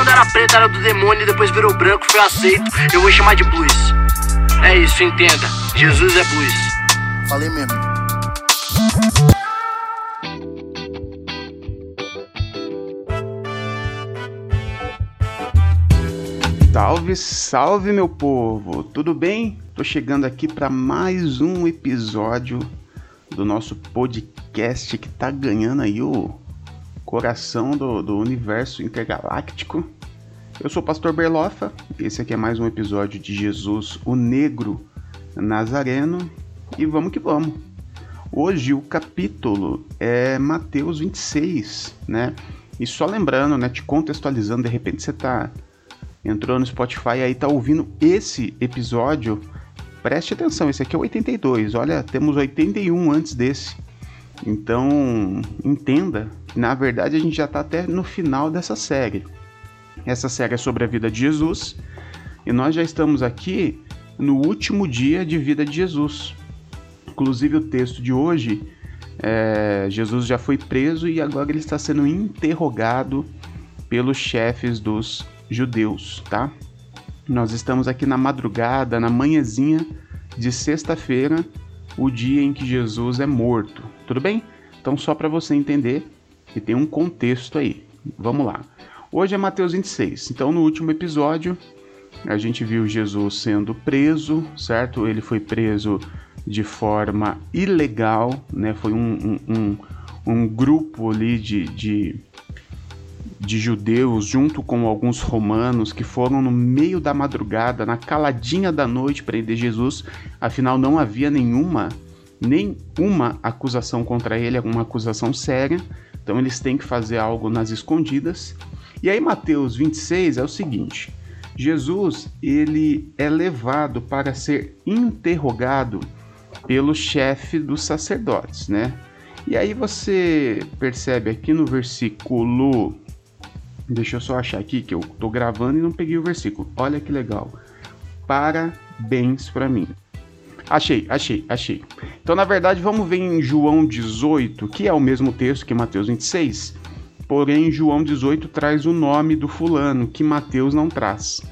quando era preto era do demônio e depois virou branco, foi aceito. Eu vou chamar de blues. É isso, entenda. Jesus é blues. Falei mesmo. Salve, salve meu povo! Tudo bem? Tô chegando aqui para mais um episódio do nosso podcast que tá ganhando aí o coração do, do universo intergaláctico. Eu sou o Pastor Berlofa, esse aqui é mais um episódio de Jesus, o Negro Nazareno, e vamos que vamos. Hoje o capítulo é Mateus 26, né? E só lembrando, né, te contextualizando, de repente você tá entrou no Spotify aí tá ouvindo esse episódio, preste atenção, esse aqui é 82. Olha, temos 81 antes desse. Então, entenda que na verdade a gente já está até no final dessa série. Essa série é sobre a vida de Jesus e nós já estamos aqui no último dia de vida de Jesus. Inclusive, o texto de hoje, é, Jesus já foi preso e agora ele está sendo interrogado pelos chefes dos judeus, tá? Nós estamos aqui na madrugada, na manhãzinha de sexta-feira, o dia em que Jesus é morto. Tudo bem? Então, só para você entender que tem um contexto aí. Vamos lá. Hoje é Mateus 26. Então, no último episódio, a gente viu Jesus sendo preso, certo? Ele foi preso de forma ilegal, né? Foi um, um, um, um grupo ali de, de de judeus, junto com alguns romanos, que foram no meio da madrugada, na caladinha da noite, prender Jesus. Afinal, não havia nenhuma, nenhuma acusação contra ele, alguma acusação séria. Então, eles têm que fazer algo nas escondidas. E aí, Mateus 26 é o seguinte: Jesus ele é levado para ser interrogado pelo chefe dos sacerdotes, né? E aí você percebe aqui no versículo Deixa eu só achar aqui que eu tô gravando e não peguei o versículo. Olha que legal. Parabéns para mim. Achei, achei, achei. Então, na verdade, vamos ver em João 18, que é o mesmo texto que Mateus 26. Porém, João 18 traz o nome do fulano, que Mateus não traz.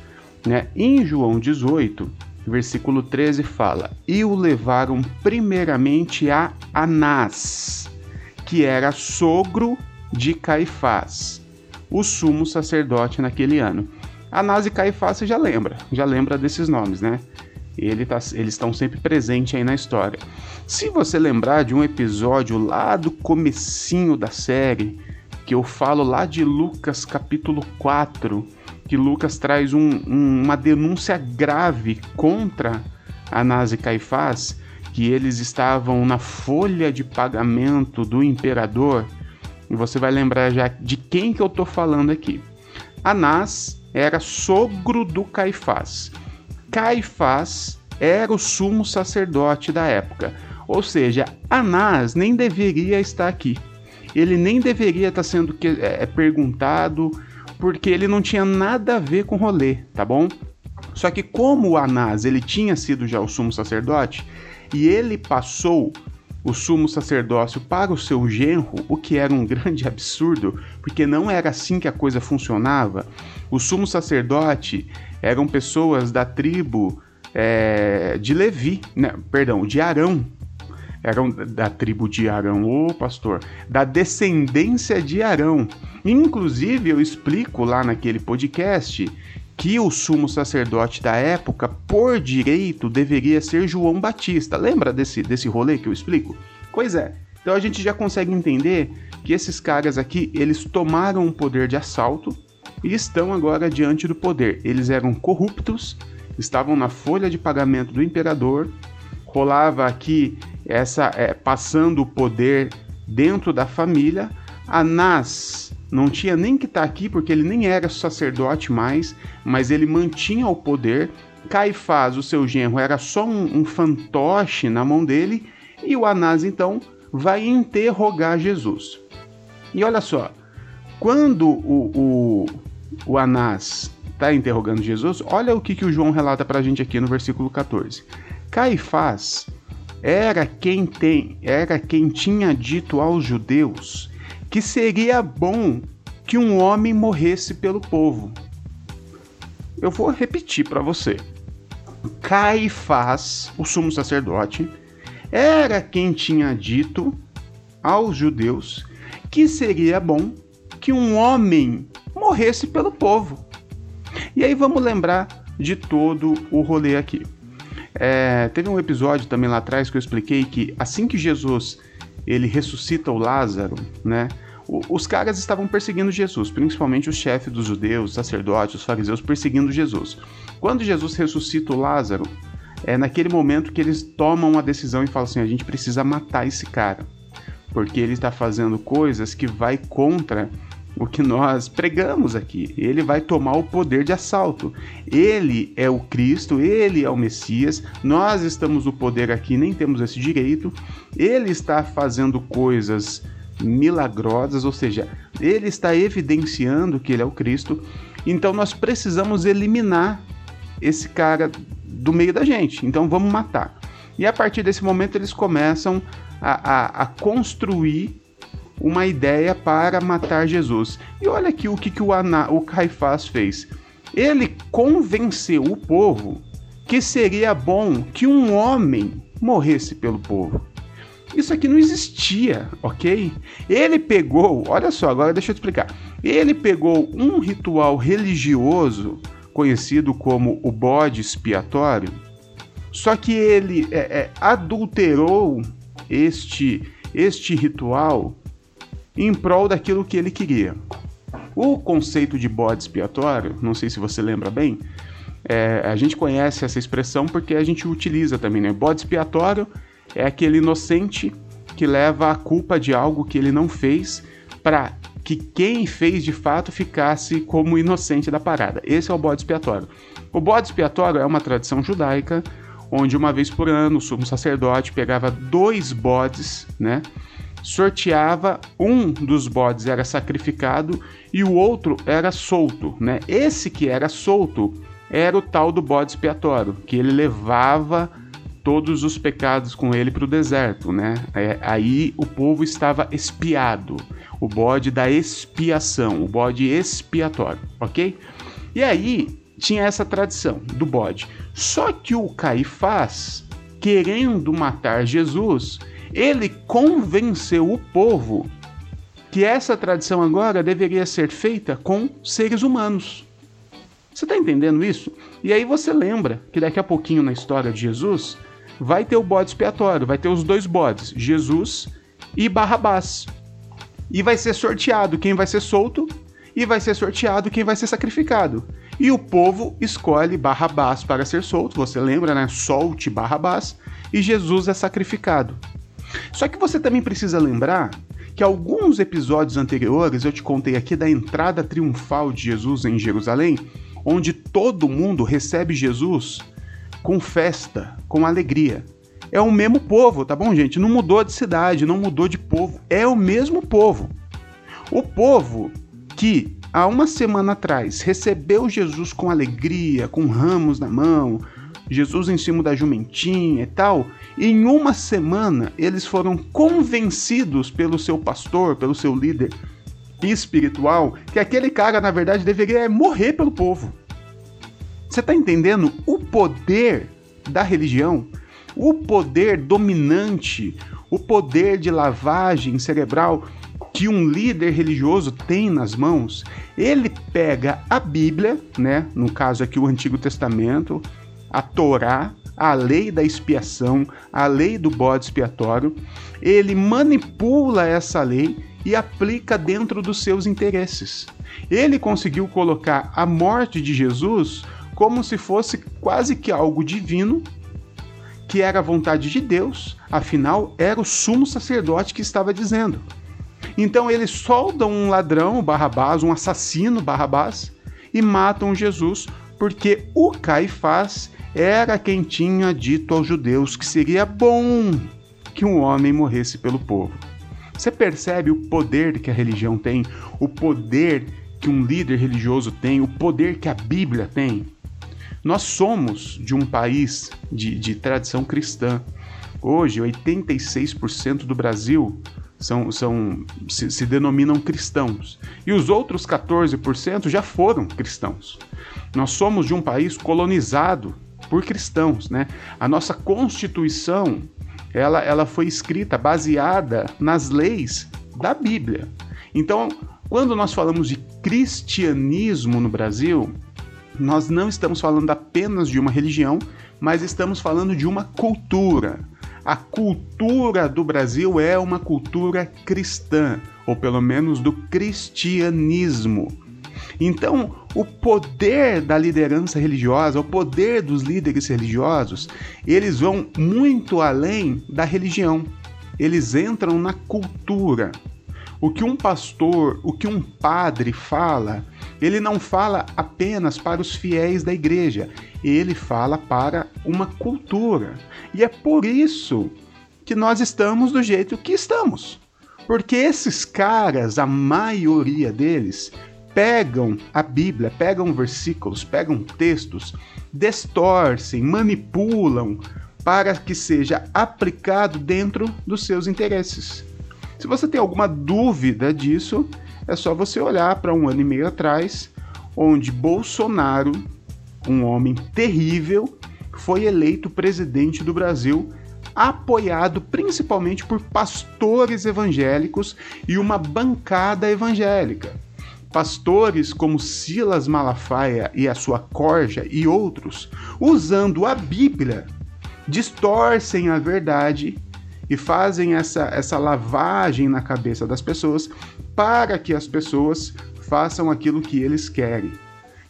Né? Em João 18, versículo 13 fala: E o levaram primeiramente a Anás, que era sogro de Caifás o sumo sacerdote naquele ano. Anás e Caifás já lembra, já lembra desses nomes, né? Ele tá, eles estão sempre presentes aí na história. Se você lembrar de um episódio lá do comecinho da série, que eu falo lá de Lucas capítulo 4, que Lucas traz um, um, uma denúncia grave contra Anás e Caifás, que eles estavam na folha de pagamento do imperador e você vai lembrar já de quem que eu estou falando aqui. Anás era sogro do Caifás. Caifás era o sumo sacerdote da época. Ou seja, Anás nem deveria estar aqui. Ele nem deveria estar sendo é, perguntado, porque ele não tinha nada a ver com o rolê, tá bom? Só que como Anás ele tinha sido já o sumo sacerdote e ele passou o sumo sacerdócio para o seu genro, o que era um grande absurdo, porque não era assim que a coisa funcionava. O sumo sacerdote eram pessoas da tribo é, de Levi, né, perdão, de Arão. Eram da tribo de Arão, ô pastor, da descendência de Arão. Inclusive, eu explico lá naquele podcast que o sumo sacerdote da época, por direito, deveria ser João Batista. Lembra desse, desse rolê que eu explico? Pois é. Então a gente já consegue entender que esses caras aqui, eles tomaram o poder de assalto e estão agora diante do poder. Eles eram corruptos, estavam na folha de pagamento do imperador, rolava aqui essa é, passando o poder dentro da família. Anás não tinha nem que estar tá aqui porque ele nem era sacerdote mais, mas ele mantinha o poder. Caifás, o seu genro, era só um, um fantoche na mão dele, e o Anás então vai interrogar Jesus. E olha só, quando o, o, o Anás está interrogando Jesus, olha o que, que o João relata para a gente aqui no versículo 14. Caifás era quem tem, era quem tinha dito aos judeus que seria bom que um homem morresse pelo povo. Eu vou repetir para você. Caifás, o sumo sacerdote, era quem tinha dito aos judeus que seria bom que um homem morresse pelo povo. E aí vamos lembrar de todo o rolê aqui. É, teve um episódio também lá atrás que eu expliquei que assim que Jesus ele ressuscita o Lázaro, né? Os caras estavam perseguindo Jesus, principalmente os chefes dos judeus, os sacerdotes, os fariseus perseguindo Jesus. Quando Jesus ressuscita o Lázaro, é naquele momento que eles tomam uma decisão e falam assim: a gente precisa matar esse cara, porque ele está fazendo coisas que vai contra o que nós pregamos aqui. Ele vai tomar o poder de assalto. Ele é o Cristo, ele é o Messias. Nós estamos no poder aqui, nem temos esse direito. Ele está fazendo coisas milagrosas, ou seja, ele está evidenciando que ele é o Cristo. Então nós precisamos eliminar esse cara do meio da gente. Então vamos matar. E a partir desse momento eles começam a, a, a construir uma ideia para matar Jesus. E olha aqui o que, que o, Ana, o Caifás fez. Ele convenceu o povo que seria bom que um homem morresse pelo povo. Isso aqui não existia, ok? Ele pegou, olha só, agora deixa eu te explicar. Ele pegou um ritual religioso conhecido como o bode expiatório, só que ele é, é, adulterou este, este ritual em prol daquilo que ele queria. O conceito de bode expiatório, não sei se você lembra bem, é, a gente conhece essa expressão porque a gente utiliza também, né? Bode expiatório é aquele inocente que leva a culpa de algo que ele não fez para que quem fez de fato ficasse como inocente da parada. Esse é o bode expiatório. O bode expiatório é uma tradição judaica onde uma vez por ano o sumo sacerdote pegava dois bodes, né? Sorteava um dos bodes era sacrificado e o outro era solto, né? Esse que era solto era o tal do bode expiatório, que ele levava todos os pecados com ele para o deserto, né? É, aí o povo estava expiado, o bode da expiação, o bode expiatório, ok? E aí tinha essa tradição do bode. Só que o Caifás, querendo matar Jesus, ele convenceu o povo que essa tradição agora deveria ser feita com seres humanos. Você está entendendo isso? E aí você lembra que daqui a pouquinho na história de Jesus vai ter o bode expiatório, vai ter os dois bodes, Jesus e Barrabás. E vai ser sorteado quem vai ser solto e vai ser sorteado quem vai ser sacrificado. E o povo escolhe Barrabás para ser solto, você lembra, né? Solte Barrabás e Jesus é sacrificado. Só que você também precisa lembrar que alguns episódios anteriores eu te contei aqui da entrada triunfal de Jesus em Jerusalém, onde todo mundo recebe Jesus com festa, com alegria. É o mesmo povo, tá bom, gente? Não mudou de cidade, não mudou de povo. É o mesmo povo. O povo que há uma semana atrás recebeu Jesus com alegria, com ramos na mão, Jesus em cima da jumentinha e tal, em uma semana, eles foram convencidos pelo seu pastor, pelo seu líder espiritual, que aquele cara, na verdade, deveria morrer pelo povo. Você está entendendo o poder da religião? O poder dominante, o poder de lavagem cerebral que um líder religioso tem nas mãos, ele pega a Bíblia, né, no caso aqui o Antigo Testamento, a Torá, a lei da expiação, a lei do bode expiatório, ele manipula essa lei e aplica dentro dos seus interesses. Ele conseguiu colocar a morte de Jesus como se fosse quase que algo divino, que era a vontade de Deus, afinal era o sumo sacerdote que estava dizendo. Então eles soldam um ladrão, Barrabás, um assassino, Barrabás, e matam Jesus porque o Caifás era quem tinha dito aos judeus que seria bom que um homem morresse pelo povo. Você percebe o poder que a religião tem, o poder que um líder religioso tem, o poder que a Bíblia tem? Nós somos de um país de, de tradição cristã. Hoje, 86% do Brasil são, são se, se, denominam cristãos. E os outros 14% já foram cristãos. Nós somos de um país colonizado por cristãos, né? A nossa Constituição, ela, ela foi escrita baseada nas leis da Bíblia. Então, quando nós falamos de cristianismo no Brasil, nós não estamos falando apenas de uma religião, mas estamos falando de uma cultura. A cultura do Brasil é uma cultura cristã, ou pelo menos do cristianismo. Então, o poder da liderança religiosa, o poder dos líderes religiosos, eles vão muito além da religião. Eles entram na cultura. O que um pastor, o que um padre fala, ele não fala apenas para os fiéis da igreja, ele fala para uma cultura. E é por isso que nós estamos do jeito que estamos. Porque esses caras, a maioria deles, pegam a Bíblia, pegam versículos, pegam textos, distorcem, manipulam para que seja aplicado dentro dos seus interesses. Se você tem alguma dúvida disso, é só você olhar para um ano e meio atrás, onde Bolsonaro, um homem terrível, foi eleito presidente do Brasil, apoiado principalmente por pastores evangélicos e uma bancada evangélica. Pastores como Silas Malafaia e a sua corja e outros, usando a Bíblia, distorcem a verdade e fazem essa, essa lavagem na cabeça das pessoas para que as pessoas façam aquilo que eles querem.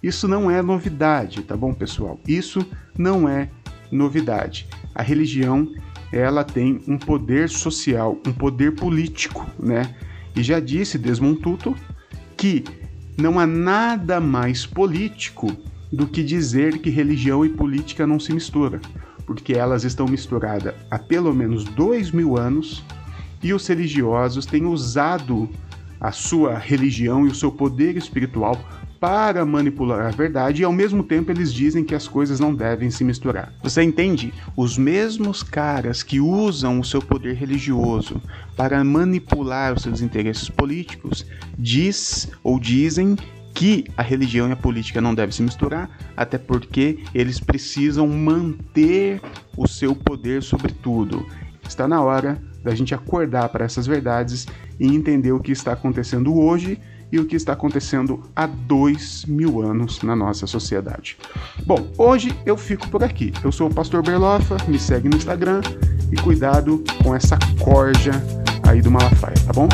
Isso não é novidade, tá bom, pessoal? Isso não é novidade. A religião, ela tem um poder social, um poder político, né? E já disse Desmond Tutu que não há nada mais político do que dizer que religião e política não se misturam porque elas estão misturadas há pelo menos dois mil anos e os religiosos têm usado a sua religião e o seu poder espiritual para manipular a verdade e ao mesmo tempo eles dizem que as coisas não devem se misturar. Você entende? Os mesmos caras que usam o seu poder religioso para manipular os seus interesses políticos diz ou dizem que a religião e a política não devem se misturar, até porque eles precisam manter o seu poder sobre tudo. Está na hora da gente acordar para essas verdades e entender o que está acontecendo hoje e o que está acontecendo há dois mil anos na nossa sociedade. Bom, hoje eu fico por aqui. Eu sou o Pastor Berlofa, me segue no Instagram e cuidado com essa corja aí do Malafaia, tá bom?